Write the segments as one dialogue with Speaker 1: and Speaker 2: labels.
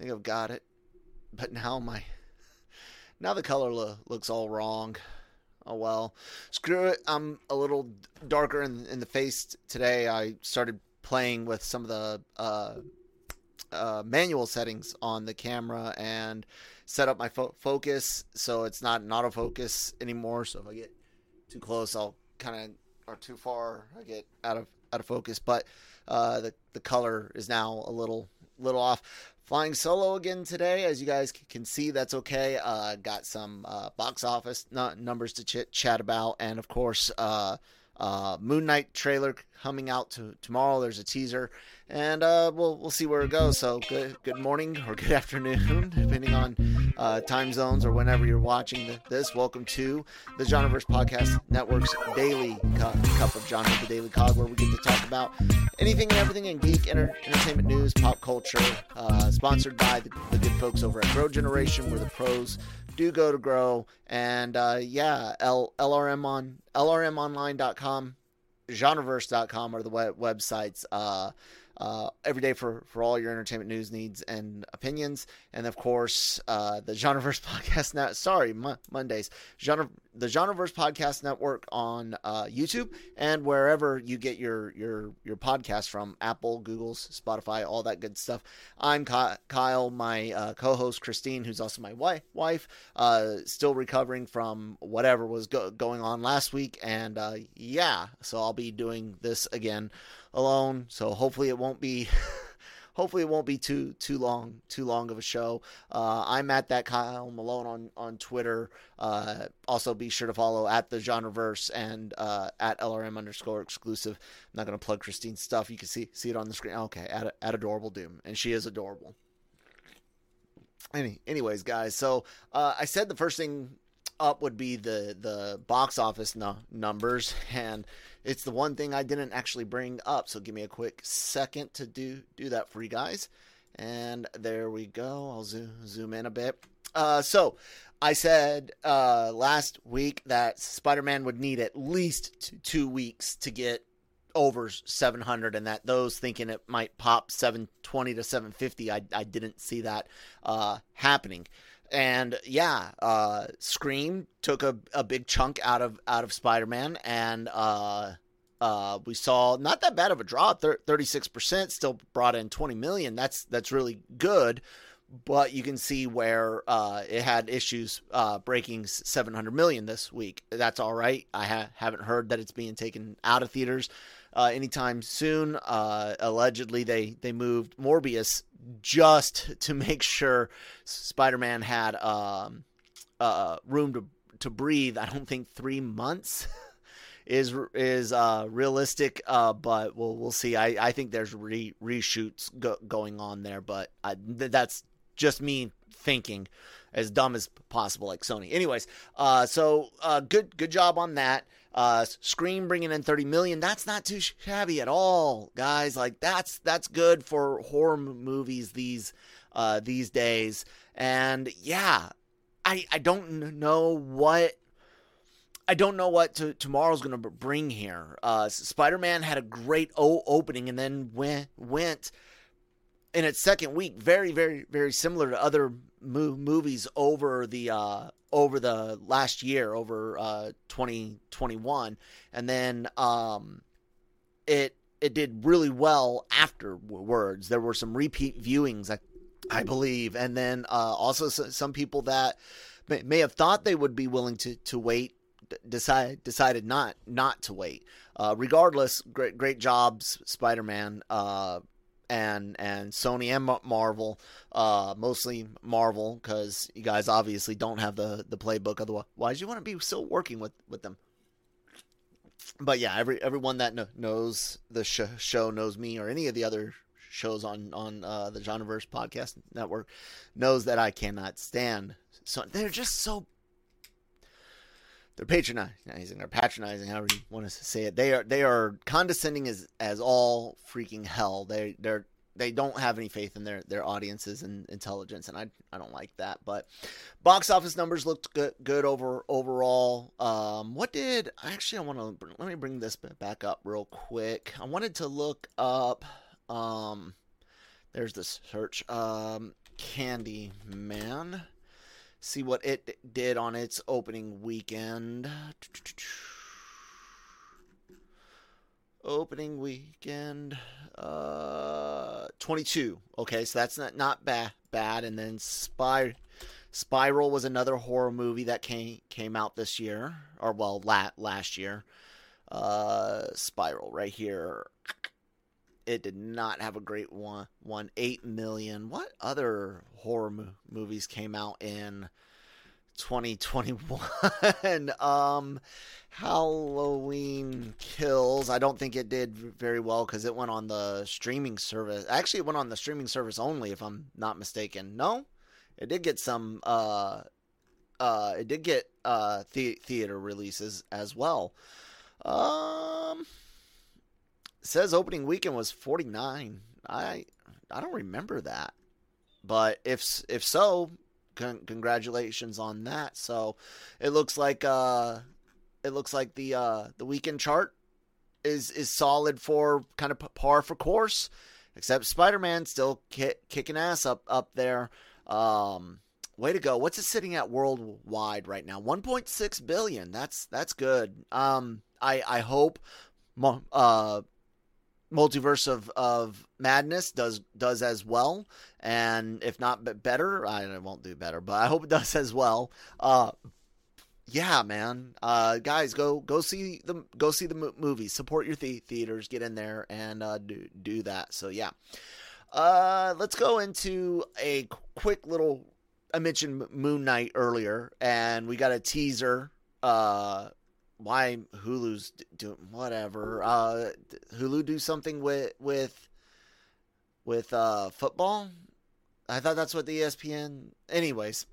Speaker 1: I think I've got it. But now my now the color lo- looks all wrong. Oh well. Screw it. I'm a little darker in, in the face today. I started playing with some of the uh, uh, manual settings on the camera and set up my fo- focus so it's not an autofocus anymore. So if I get too close, I'll kind of or too far, I get out of out of focus. But uh, the the color is now a little little off. Flying solo again today, as you guys can see. That's okay. Uh, got some uh, box office numbers to ch- chat about, and of course, uh, uh, Moon Knight trailer coming out to, tomorrow. There's a teaser, and uh, we'll we'll see where it goes. So good good morning or good afternoon, depending on uh, time zones or whenever you're watching this. Welcome to the Genreverse Podcast Network's daily cup of genre, the Daily Cog, where we get to talk about anything and everything in geek, enter- entertainment news, pop culture. Uh, sponsored by the, the good folks over at Grow Generation, where the pros do go to grow. And uh, yeah, L- LRM on LRMonline.com, genreverse.com are the web- websites. Uh, uh, every day for, for all your entertainment news needs and opinions. And of course, uh, the Genreverse Podcast Net. Sorry, Mo- Mondays. Genre, the Genreverse Podcast Network on uh, YouTube and wherever you get your your your podcast from Apple, Google's, Spotify, all that good stuff. I'm Kyle, my uh, co-host Christine, who's also my wife. Wife, uh, still recovering from whatever was go- going on last week, and uh, yeah, so I'll be doing this again alone. So hopefully it won't be. hopefully it won't be too too long too long of a show. Uh, I'm at that Kyle Malone on on Twitter. Uh, also be sure to follow at the Genreverse and uh, at LRM underscore exclusive. I'm not gonna plug Christine's stuff. You can see see it on the screen. Okay, at at adorable doom, and she is adorable. Any, anyways, guys. So uh, I said the first thing up would be the the box office no, numbers and it's the one thing I didn't actually bring up. So give me a quick second to do do that for you guys. And there we go. I'll zoom zoom in a bit. Uh, so I said uh, last week that Spider-Man would need at least t- two weeks to get over 700 and that those thinking it might pop 720 to 750 i, I didn't see that uh, happening and yeah, uh, Scream took a, a big chunk out of out of Spider Man, and uh, uh, we saw not that bad of a drop, thirty six percent, still brought in twenty million. That's that's really good, but you can see where uh, it had issues uh, breaking seven hundred million this week. That's all right. I ha- haven't heard that it's being taken out of theaters uh, anytime soon. Uh, allegedly, they they moved Morbius just to make sure Spider-Man had um, uh, room to to breathe. I don't think three months is is uh, realistic, uh, but we'll we'll see. I, I think there's re reshoots go, going on there, but I, that's just me thinking as dumb as possible, like Sony. Anyways, uh, so uh, good good job on that. Uh, Scream bringing in 30 million. That's not too shabby at all, guys. Like that's that's good for horror movies these uh, these days. And yeah, I I don't know what I don't know what to, tomorrow's going to bring here. Uh, Spider Man had a great o- opening and then went went in its second week, very very very similar to other mo- movies over the uh, over the last year, over uh, 2021, and then um, it it did really well afterwards. There were some repeat viewings, I, I believe, and then uh, also some people that may, may have thought they would be willing to to wait decided decided not not to wait. Uh, regardless, great great jobs, Spider Man. Uh, and and Sony and Marvel, uh, mostly Marvel, because you guys obviously don't have the the playbook. Otherwise, Why did you want to be still working with with them. But yeah, every everyone that knows the sh- show knows me, or any of the other shows on on uh, the Genreverse podcast network knows that I cannot stand. So they're just so they're patronizing. They're patronizing, however you want to say it. They are they are condescending as as all freaking hell. They they're they don't have any faith in their their audiences and intelligence, and I I don't like that. But box office numbers looked good good over overall. Um, what did actually I want to let me bring this back up real quick. I wanted to look up. Um, there's the search. Um, Candy Man. See what it did on its opening weekend. Opening weekend uh 22 okay so that's not not bad bad. And then spy spiral was another horror movie that came came out this year or well la- last year. Uh spiral right here it did not have a great one one 8 million what other horror mo- movies came out in 2021 um Halloween Kills. I don't think it did very well because it went on the streaming service. Actually, it went on the streaming service only, if I'm not mistaken. No, it did get some. Uh, uh, it did get uh the- theater releases as well. Um, says opening weekend was 49. I I don't remember that, but if if so, con- congratulations on that. So it looks like uh it looks like the uh, the weekend chart is is solid for kind of par for course. Except Spider Man still ki- kicking ass up up there. Um, way to go! What's it sitting at worldwide right now? 1.6 billion. That's that's good. Um, I I hope. Uh, multiverse of, of madness does does as well and if not better i won't do better but i hope it does as well uh yeah, man. Uh, guys, go go see the go see the movies. Support your the- theaters. Get in there and uh, do do that. So yeah. Uh, let's go into a quick little. I mentioned Moon Knight earlier, and we got a teaser. Uh, why Hulu's doing whatever? Uh, Hulu do something with with with uh football. I thought that's what the ESPN. Anyways,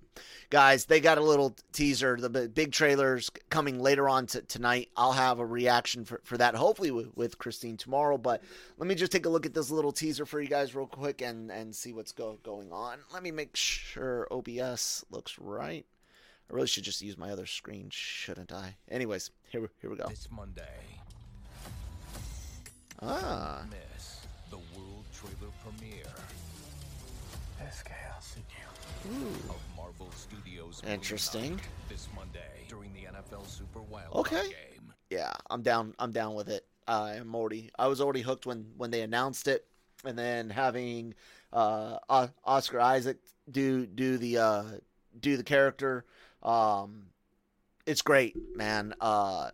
Speaker 1: guys, they got a little teaser. The big trailers coming later on t- tonight. I'll have a reaction for, for that, hopefully with, with, Christine tomorrow. But let me just take a look at this little teaser for you guys real quick and, and see what's go, going on. Let me make sure OBS looks right. I really should just use my other screen, shouldn't I? Anyways, here, here we go.
Speaker 2: This Monday.
Speaker 1: Ah.
Speaker 2: Miss the world trailer premiere.
Speaker 3: There's chaos in you.
Speaker 2: Ooh. Of Marvel Studios.
Speaker 1: Interesting.
Speaker 2: This Monday during the NFL Super Wild
Speaker 1: okay.
Speaker 2: game.
Speaker 1: Yeah, I'm down. I'm down with it. I'm already. I was already hooked when when they announced it, and then having uh, Oscar Isaac do do the uh, do the character. Um, it's great, man. Uh,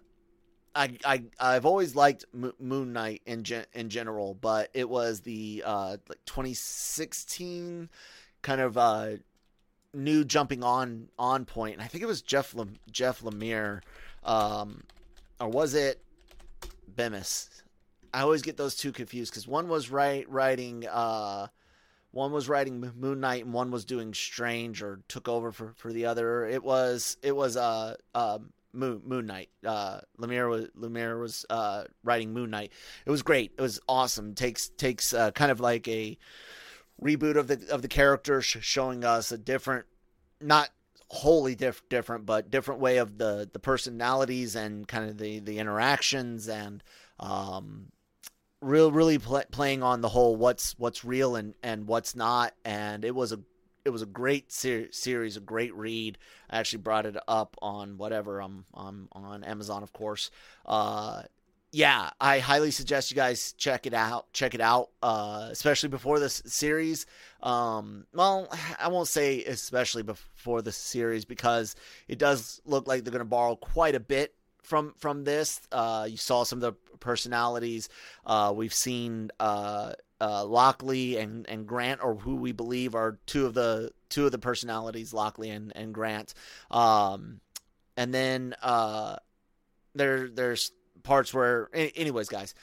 Speaker 1: I I I've always liked Moon Knight in gen- in general, but it was the uh, like 2016 kind of uh, new jumping on on point, and I think it was Jeff Lem- Jeff Lemire, um, or was it Bemis? I always get those two confused because one was right writing, uh, one was writing Moon Knight, and one was doing Strange or took over for, for the other. It was it was uh, uh Moon Moon Knight. Uh, Lemire was Lemire was uh, writing Moon Knight. It was great. It was awesome. Takes takes uh, kind of like a reboot of the of the character, sh- showing us a different, not wholly diff- different, but different way of the the personalities and kind of the the interactions and um, real really pl- playing on the whole what's what's real and and what's not. And it was a it was a great ser- series, a great read. I actually brought it up on whatever I'm um, on Amazon, of course. Uh, yeah, I highly suggest you guys check it out. Check it out, uh, especially before this series. Um, well, I won't say especially before the series because it does look like they're going to borrow quite a bit from from this. Uh, you saw some of the personalities. Uh, we've seen uh, uh, Lockley and, and Grant, or who we believe are two of the two of the personalities, Lockley and, and Grant. Um, and then uh, there there's parts where anyways guys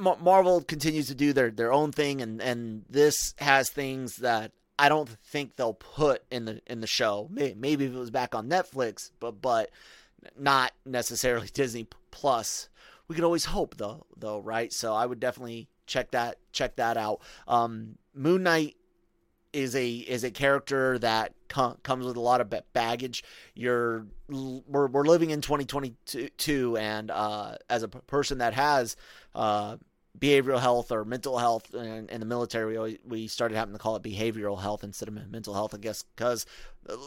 Speaker 1: Marvel continues to do their their own thing, and and this has things that I don't think they'll put in the in the show. Maybe if it was back on Netflix, but but not necessarily Disney Plus. We could always hope though, though, right? So I would definitely check that check that out. Um, Moon Knight is a is a character that com- comes with a lot of baggage. You're we're we're living in 2022, and uh, as a person that has uh, behavioral health or mental health in, in the military, we we started having to call it behavioral health instead of mental health, I guess, because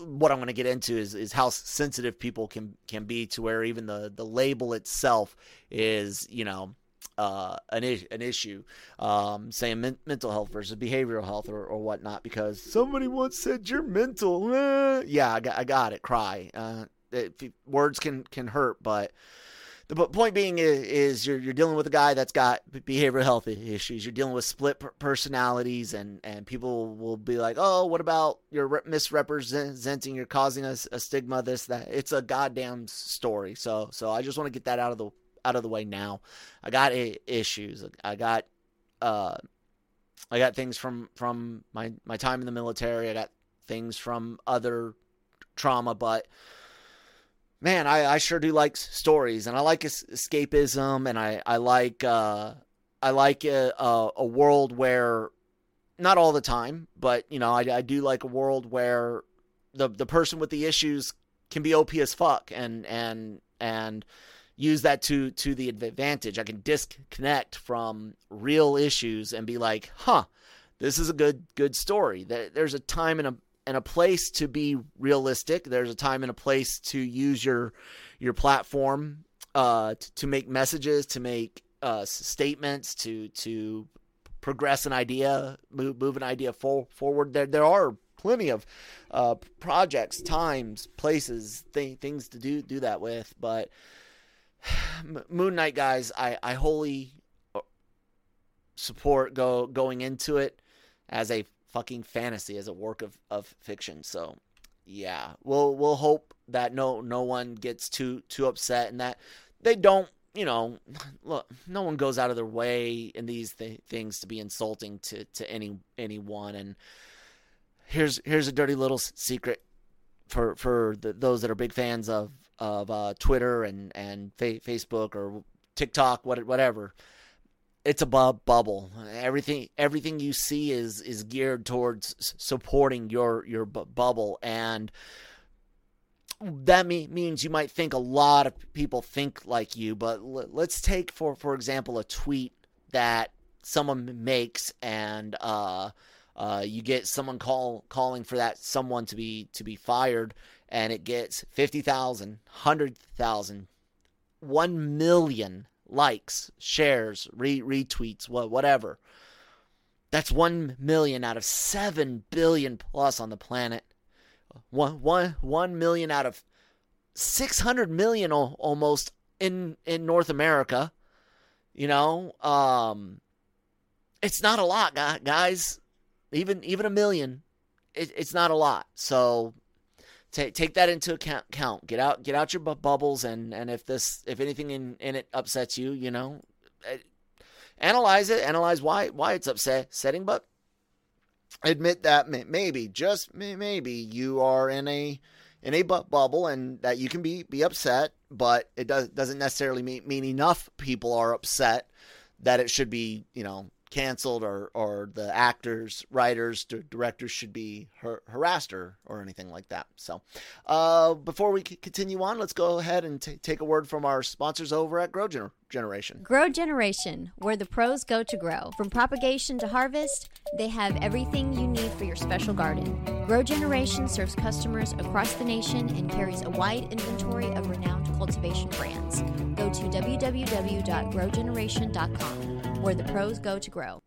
Speaker 1: what I'm going to get into is is how sensitive people can can be to where even the the label itself is, you know uh, an, an issue, um, saying men- mental health versus behavioral health or, or whatnot, because somebody once said you're mental. Eh. Yeah, I got, I got it. Cry. Uh, it, words can can hurt, but the point being is, is, you're you're dealing with a guy that's got behavioral health issues. You're dealing with split personalities, and and people will be like, oh, what about you're misrepresenting? You're causing us a, a stigma. This that. It's a goddamn story. So so I just want to get that out of the out of the way now. I got issues. I got uh, I got things from from my my time in the military. I got things from other trauma, but man, I, I sure do like stories, and I like escapism, and I I like uh, I like a, a, world where not all the time, but you know I, I do like a world where the the person with the issues can be OP as fuck, and and and use that to to the advantage. I can disconnect from real issues and be like, "Huh, this is a good good story." There's a time and a and a place to be realistic. There's a time and a place to use your your platform uh, to, to make messages, to make uh, statements, to to progress an idea, move move an idea for, forward. There there are plenty of uh, projects, times, places, th- things to do do that with, but Moon Knight guys, I I wholly uh, support go going into it as a fucking fantasy, as a work of, of fiction. So yeah, we'll we'll hope that no no one gets too too upset and that they don't you know look no one goes out of their way in these th- things to be insulting to to any anyone and here's here's a dirty little secret for for the, those that are big fans of of uh, Twitter and and fa- Facebook or TikTok, what, whatever. It's a bu- bubble. Everything everything you see is is geared towards supporting your your bu- bubble, and that me- means you might think a lot of people think like you. But l- let's take for for example a tweet that someone makes, and uh, uh, you get someone call calling for that someone to be to be fired and it gets 50,000, 100,000, 1 million likes, shares, re- retweets, whatever. That's 1 million out of 7 billion plus on the planet. 1, 1, 1 million out of 600 million almost in, in North America. You know, um, it's not a lot, guys. Even even a million, it, it's not a lot. So take take that into account. Count. Get out get out your bu- bubbles and and if this if anything in in it upsets you, you know, eh, analyze it. Analyze why why it's upsetting, but admit that maybe just maybe you are in a in a bu- bubble and that you can be be upset, but it does doesn't necessarily mean, mean enough people are upset that it should be you know canceled or or the actors, writers, directors should be har- harassed or, or anything like that. So, uh, before we continue on, let's go ahead and t- take a word from our sponsors over at Grow Gener- Generation.
Speaker 4: Grow Generation, where the pros go to grow. From propagation to harvest, they have everything you need for your special garden. Grow Generation serves customers across the nation and carries a wide inventory of renowned cultivation brands. Go to www.growgeneration.com where the pros go to grow.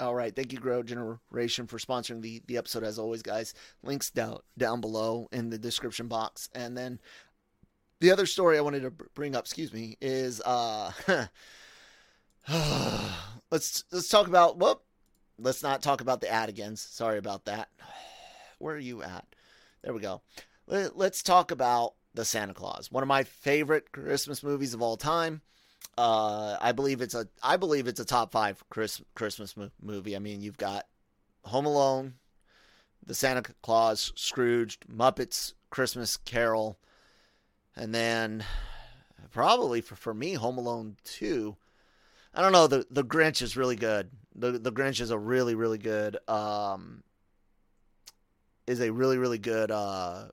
Speaker 1: All right, thank you, Grow Generation, for sponsoring the the episode. As always, guys, links down down below in the description box. And then the other story I wanted to bring up, excuse me, is uh, let's let's talk about. Whoop, let's not talk about the Adigans. Sorry about that. Where are you at? There we go. Let's talk about the Santa Clause, one of my favorite Christmas movies of all time. Uh, I believe it's a I believe it's a top five Chris, Christmas mo- movie. I mean, you've got Home Alone, The Santa Clause, Scrooged, Muppets, Christmas Carol, and then probably for, for me, Home Alone two. I don't know. The the Grinch is really good. The the Grinch is a really really good um is a really really good uh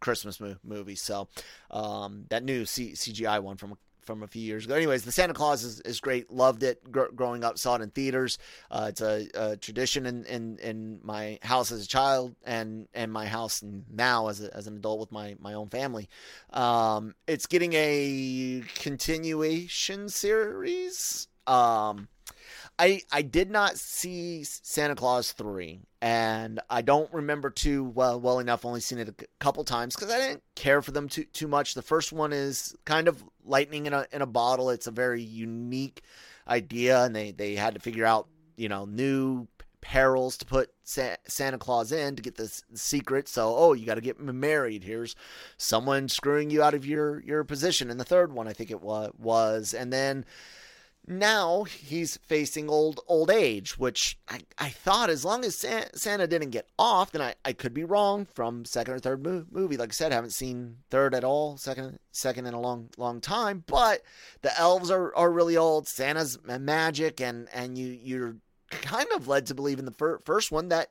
Speaker 1: Christmas mo- movie. So um that new C- CGI one from from a few years ago. Anyways, the Santa Clause is, is great. Loved it Gr- growing up. Saw it in theaters. Uh, it's a, a tradition in, in, in my house as a child and and my house now as, a, as an adult with my my own family. Um, it's getting a continuation series. Um, I I did not see Santa Clause three, and I don't remember too well well enough. Only seen it a couple times because I didn't care for them too too much. The first one is kind of lightning in a in a bottle. It's a very unique idea, and they they had to figure out you know new perils to put Sa- Santa Claus in to get this secret. So, oh, you got to get married. Here's someone screwing you out of your your position. And the third one, I think it was was, and then now he's facing old old age, which I, I thought as long as Santa didn't get off, then I, I could be wrong from second or third mo- movie. Like I said, I haven't seen third at all, second second in a long long time. But the elves are, are really old. Santa's magic, and and you you're kind of led to believe in the fir- first one that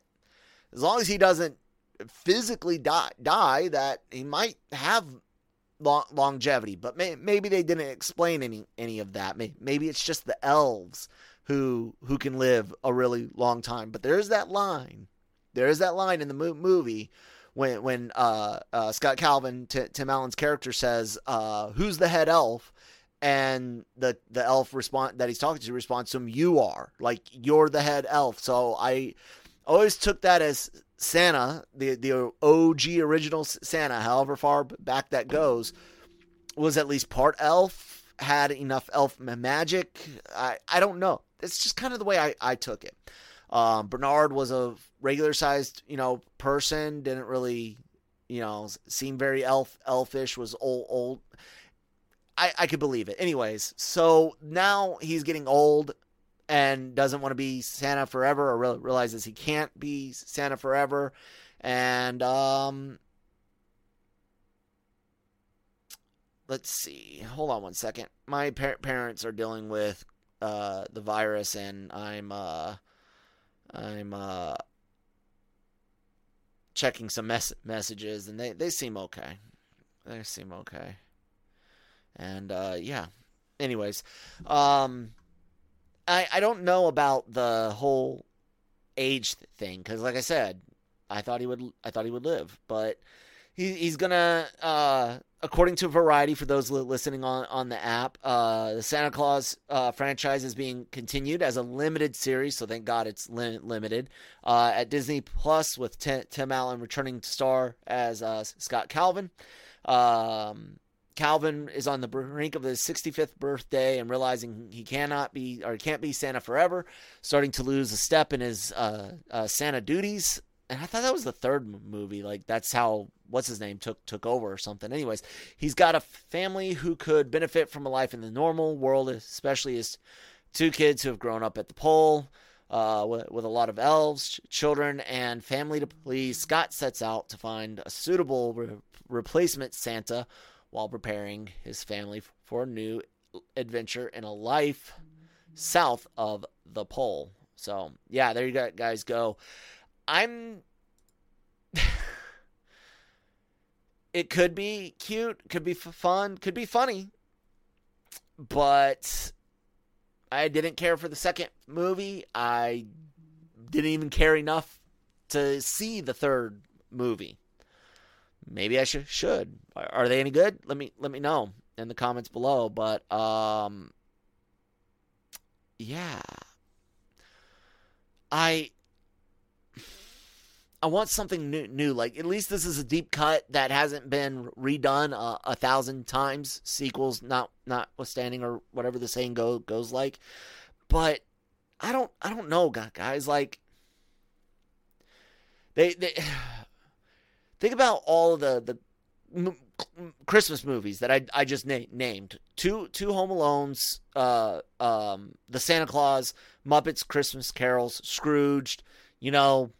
Speaker 1: as long as he doesn't physically die, die that he might have long, longevity, but may, maybe they didn't explain any any of that. Maybe it's just the elves who who can live a really long time. But there's that line. There is that line in the mo- movie when when uh, uh, Scott Calvin, T- Tim Allen's character says, uh, "Who's the head elf?" And the the elf respond that he's talking to responds to him, "You are like you're the head elf." So I always took that as Santa, the the OG original Santa, however far back that goes, was at least part elf, had enough elf magic. I, I don't know. It's just kind of the way I, I took it. Um, Bernard was a regular sized, you know, person, didn't really, you know, seem very elf elfish, was old old. I, I could believe it. Anyways, so now he's getting old and doesn't want to be Santa forever or realizes he can't be Santa forever. And um, let's see. Hold on one second. My par- parents are dealing with uh, the virus, and I'm uh, I'm uh, checking some mes- messages, and they they seem okay. They seem okay. And uh, yeah. Anyways, um I, I don't know about the whole age thing because, like I said, I thought he would I thought he would live, but he, he's gonna uh, according to Variety for those listening on on the app, uh, the Santa Clause uh, franchise is being continued as a limited series. So thank God it's li- limited uh, at Disney Plus with T- Tim Allen returning to star as uh, Scott Calvin. Um, Calvin is on the brink of his 65th birthday and realizing he cannot be or can't be Santa forever, starting to lose a step in his uh, uh, Santa duties. And I thought that was the third movie. Like that's how what's his name took took over or something. Anyways, he's got a family who could benefit from a life in the normal world, especially his two kids who have grown up at the pole. Uh, with, with, a lot of elves, ch- children, and family to please, Scott sets out to find a suitable re- replacement Santa while preparing his family for a new adventure in a life south of the pole. So, yeah, there you guys go. I'm. it could be cute, could be fun, could be funny, but I didn't care for the second movie. I didn't even care enough to see the third movie maybe I should should. Are, they any good? Let me let me know in the comments below. But um, yeah, I I want something new. New, like at least this is a deep cut that hasn't been redone a thousand times. Sequels, not notwithstanding, or whatever the saying go goes like. But I don't I don't know, guys. Like they they think about all the, the Christmas movies that I I just na- named two two Home Alones, uh, um, the Santa Clause, Muppets Christmas Carols, Scrooged. You know,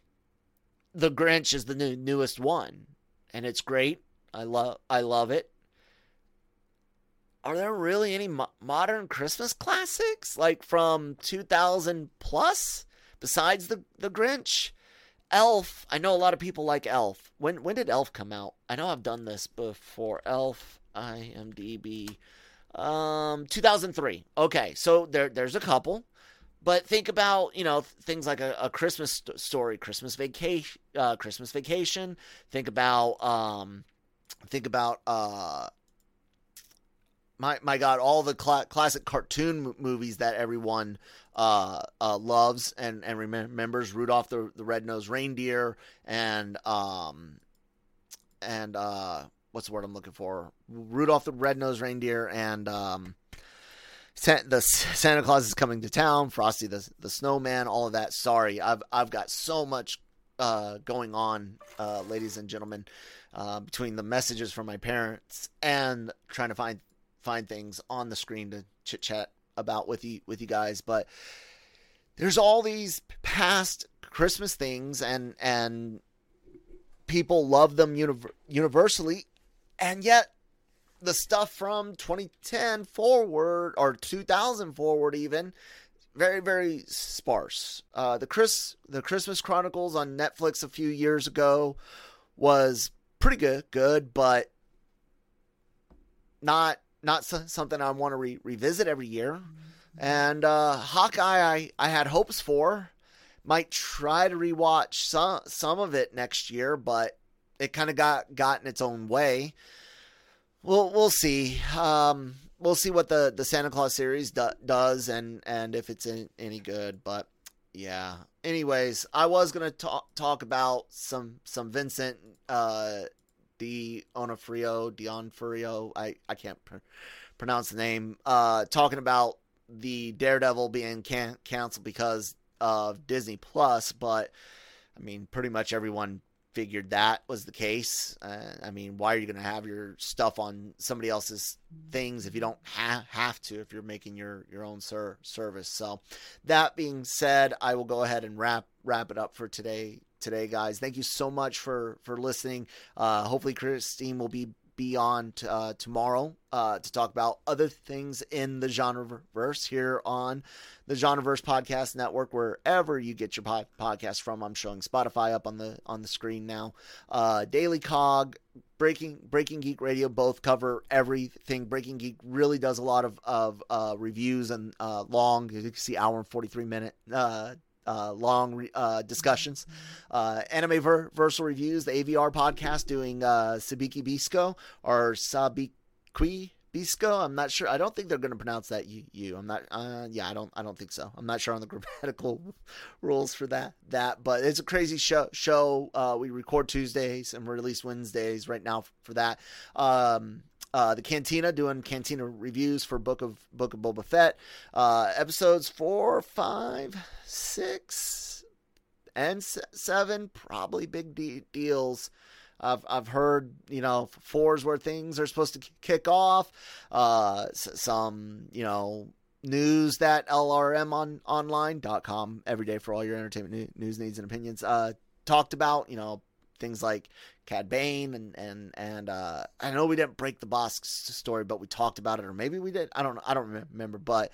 Speaker 1: the Grinch is the new, newest one, and it's great. I love I love it. Are there really any mo- modern Christmas classics like from 2000 plus besides the the Grinch? Elf. I know a lot of people like Elf. When when did Elf come out? I know I've done this before. Elf IMDb um 2003. Okay, so there there's a couple. But think about you know things like a, a Christmas st- story, Christmas vacation, uh, Christmas vacation. Think about um, think about uh, my my God, all the cl- classic cartoon movies that everyone uh, uh, loves and and remembers. Rudolph the the Red Nosed Reindeer and um, and uh, what's the word I'm looking for? Rudolph the Red Nosed Reindeer and um, the Santa Claus is coming to town, Frosty the the Snowman, all of that. Sorry, I've I've got so much uh, going on, uh, ladies and gentlemen, uh, between the messages from my parents and trying to find find things on the screen to chit chat about with you with you guys. But there's all these past Christmas things, and and people love them univ- universally, and yet the stuff from 2010 forward or 2000 forward even very very sparse uh, the chris the christmas chronicles on netflix a few years ago was pretty good good but not not so, something i want to re- revisit every year and uh, hawkeye I, I had hopes for might try to rewatch some some of it next year but it kind of got got in its own way We'll we'll see. Um, we'll see what the, the Santa Clause series do, does and and if it's in, any good. But yeah. Anyways, I was gonna talk talk about some some Vincent uh, Di Onofrio Dionofrio. I I can't pr- pronounce the name. Uh, talking about the Daredevil being can- canceled because of Disney Plus, but I mean, pretty much everyone figured that was the case. Uh, I mean, why are you going to have your stuff on somebody else's things if you don't ha- have to if you're making your your own ser- service? So, that being said, I will go ahead and wrap wrap it up for today. Today, guys, thank you so much for for listening. Uh, hopefully, Christine will be be on uh, tomorrow uh, to talk about other things in the genre verse here on the Genreverse Podcast Network, wherever you get your pod- podcast from. I'm showing Spotify up on the on the screen now. Uh, Daily Cog, Breaking Breaking Geek Radio both cover everything. Breaking Geek really does a lot of of uh, reviews and uh, long. You can see hour and 43 minute. Uh, long uh, discussions. Uh, Anime Ver- Versal Reviews, the AVR podcast doing uh, Sabiki Bisco or Sabiki Bisco. I'm not sure. I don't think they're going to pronounce that you. you. I'm not. Uh, yeah, I don't. I don't think so. I'm not sure on the grammatical rules for that. That, but it's a crazy show. Show. Uh, we record Tuesdays and we release Wednesdays right now for that. Um, uh, the Cantina doing Cantina reviews for Book of Book of Boba Fett. Uh, episodes four, five, six, and seven probably big de- deals. I've I've heard you know fours where things are supposed to kick off. Uh, some you know news that LRM on online.com every day for all your entertainment news needs and opinions. Uh, talked about you know things like Cad Bane and and and uh, I know we didn't break the boss story, but we talked about it, or maybe we did. I don't. I don't remember, but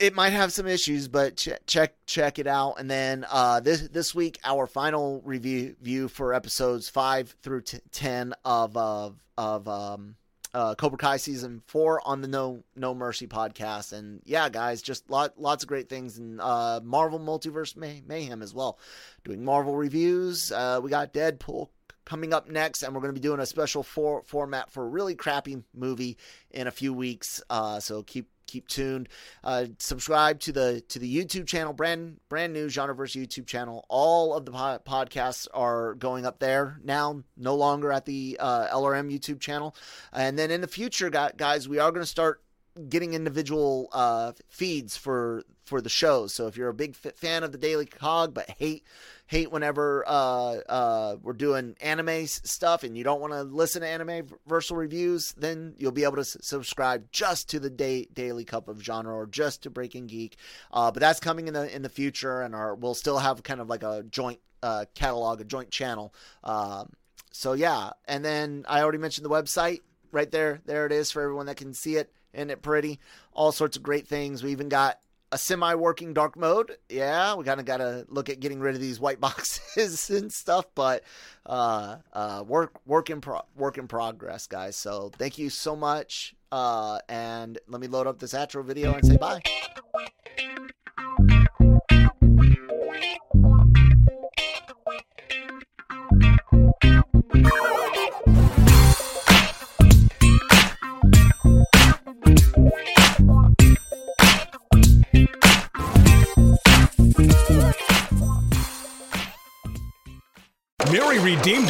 Speaker 1: it might have some issues, but ch- check check it out. And then uh, this this week, our final review view for episodes five through t- ten of of of um, uh, Cobra Kai season four on the No No Mercy podcast. And yeah, guys, just lot lots of great things and uh, Marvel Multiverse May- Mayhem as well. Doing Marvel reviews. Uh, we got Deadpool coming up next, and we're going to be doing a special for- format for a really crappy movie in a few weeks. Uh, so keep keep tuned. Uh, subscribe to the to the YouTube channel, brand brand new Genreverse YouTube channel. All of the po- podcasts are going up there now, no longer at the uh, LRM YouTube channel. And then in the future, guys, we are going to start getting individual uh, feeds for for the shows. So if you're a big fan of the Daily Cog but hate hate whenever uh, uh, we're doing anime stuff and you don't want to listen to anime versal reviews, then you'll be able to subscribe just to the day, Daily Cup of Genre or just to Breaking Geek. Uh, but that's coming in the in the future, and our we'll still have kind of like a joint uh, catalog, a joint channel. Um, so yeah, and then I already mentioned the website right there. There it is for everyone that can see it. Isn't it pretty? All sorts of great things. We even got a semi-working dark mode. Yeah, we kind of got to look at getting rid of these white boxes and stuff, but uh, uh, work work in pro- work in progress, guys. So thank you so much. Uh, and let me load up this outro video and say bye.